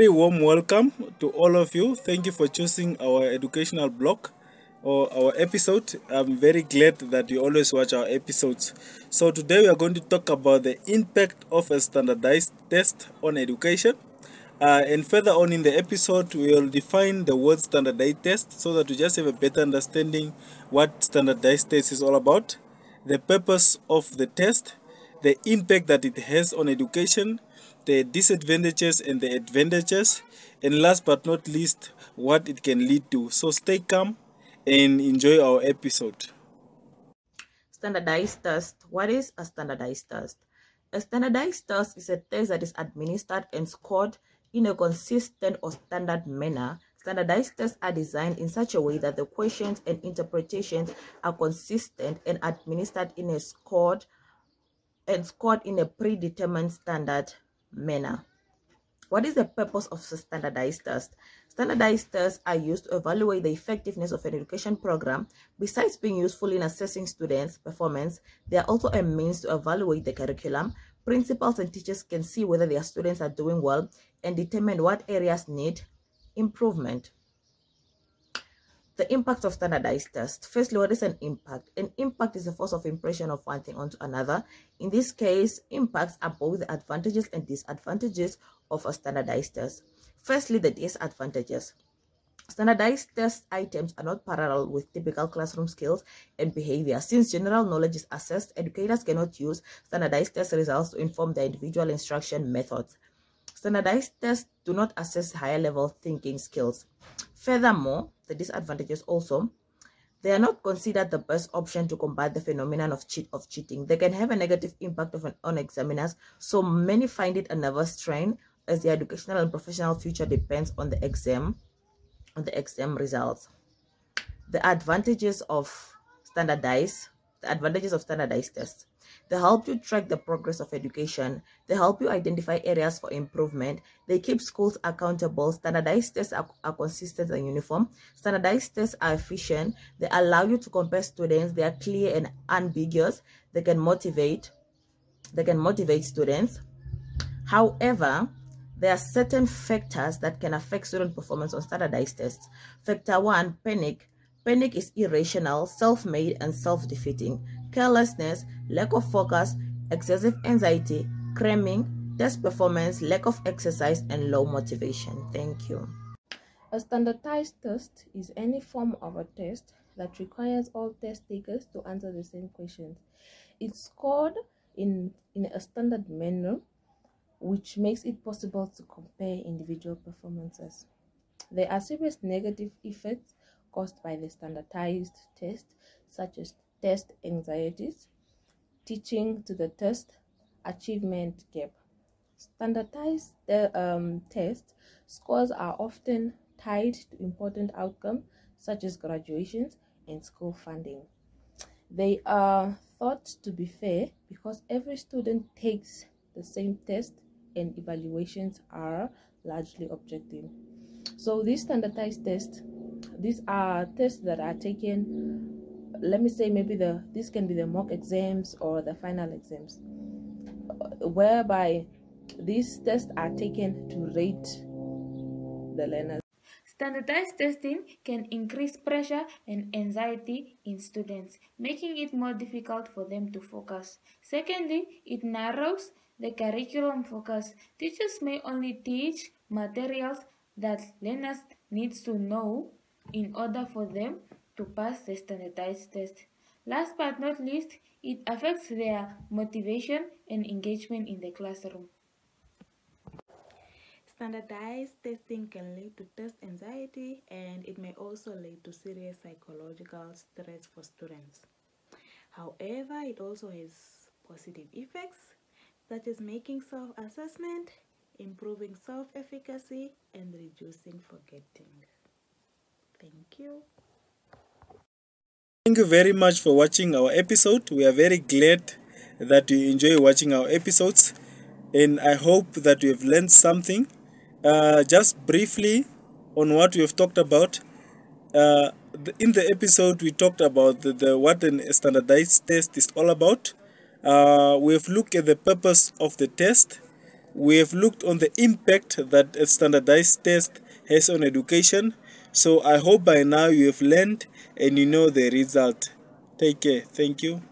very warm welcome to all of you. Thank you for choosing our educational blog or our episode. I'm very glad that you always watch our episodes. So today we are going to talk about the impact of a standardized test on education. Uh, and further on in the episode, we will define the word standardized test so that we just have a better understanding what standardized test is all about, the purpose of the test, the impact that it has on education, the disadvantages and the advantages, and last but not least, what it can lead to. So stay calm and enjoy our episode. Standardized test. What is a standardized test? A standardized test is a test that is administered and scored in a consistent or standard manner. Standardized tests are designed in such a way that the questions and interpretations are consistent and administered in a scored and scored in a predetermined standard manner. What is the purpose of standardized tests? Standardized tests are used to evaluate the effectiveness of an education program. Besides being useful in assessing students' performance, they are also a means to evaluate the curriculum. Principals and teachers can see whether their students are doing well and determine what areas need improvement. The impact of standardized tests. Firstly, what is an impact? An impact is a force of impression of one thing onto another. In this case, impacts are both the advantages and disadvantages of a standardized test. Firstly, the disadvantages. Standardized test items are not parallel with typical classroom skills and behavior. Since general knowledge is assessed, educators cannot use standardized test results to inform their individual instruction methods. Standardized tests do not assess higher level thinking skills. Furthermore, the disadvantages also, they are not considered the best option to combat the phenomenon of cheat of cheating. They can have a negative impact an, on examiners, so many find it a nervous strain as their educational and professional future depends on the exam, on the exam results. The advantages of standardized, the advantages of standardized tests. They help you track the progress of education. They help you identify areas for improvement. They keep schools accountable. Standardized tests are, are consistent and uniform. Standardized tests are efficient. They allow you to compare students. They are clear and ambiguous. They can motivate. They can motivate students. However, there are certain factors that can affect student performance on standardized tests. Factor one, panic. Panic is irrational, self-made, and self-defeating carelessness, lack of focus, excessive anxiety, cramming, test performance, lack of exercise, and low motivation. Thank you. A standardized test is any form of a test that requires all test takers to answer the same questions. It's scored in, in a standard manner, which makes it possible to compare individual performances. There are serious negative effects caused by the standardized test, such as test anxieties, teaching to the test achievement gap. Standardized um, test scores are often tied to important outcomes such as graduations and school funding. They are thought to be fair because every student takes the same test and evaluations are largely objective. So these standardized tests, these are tests that are taken let me say maybe the this can be the mock exams or the final exams whereby these tests are taken to rate the learners Standardized testing can increase pressure and anxiety in students, making it more difficult for them to focus. Secondly, it narrows the curriculum focus. Teachers may only teach materials that learners need to know in order for them to pass the standardized test. Last but not least, it affects their motivation and engagement in the classroom. Standardized testing can lead to test anxiety and it may also lead to serious psychological stress for students. However, it also has positive effects such as making self-assessment, improving self-efficacy, and reducing forgetting. Thank you. Thank you very much for watching our episode. We are very glad that you enjoy watching our episodes and I hope that you have learned something. Uh, just briefly on what we have talked about. Uh, in the episode, we talked about the, the what a standardized test is all about. Uh, we have looked at the purpose of the test, we have looked on the impact that a standardized test has on education. So I hope by now you have learned and you know the result. Take care. Thank you.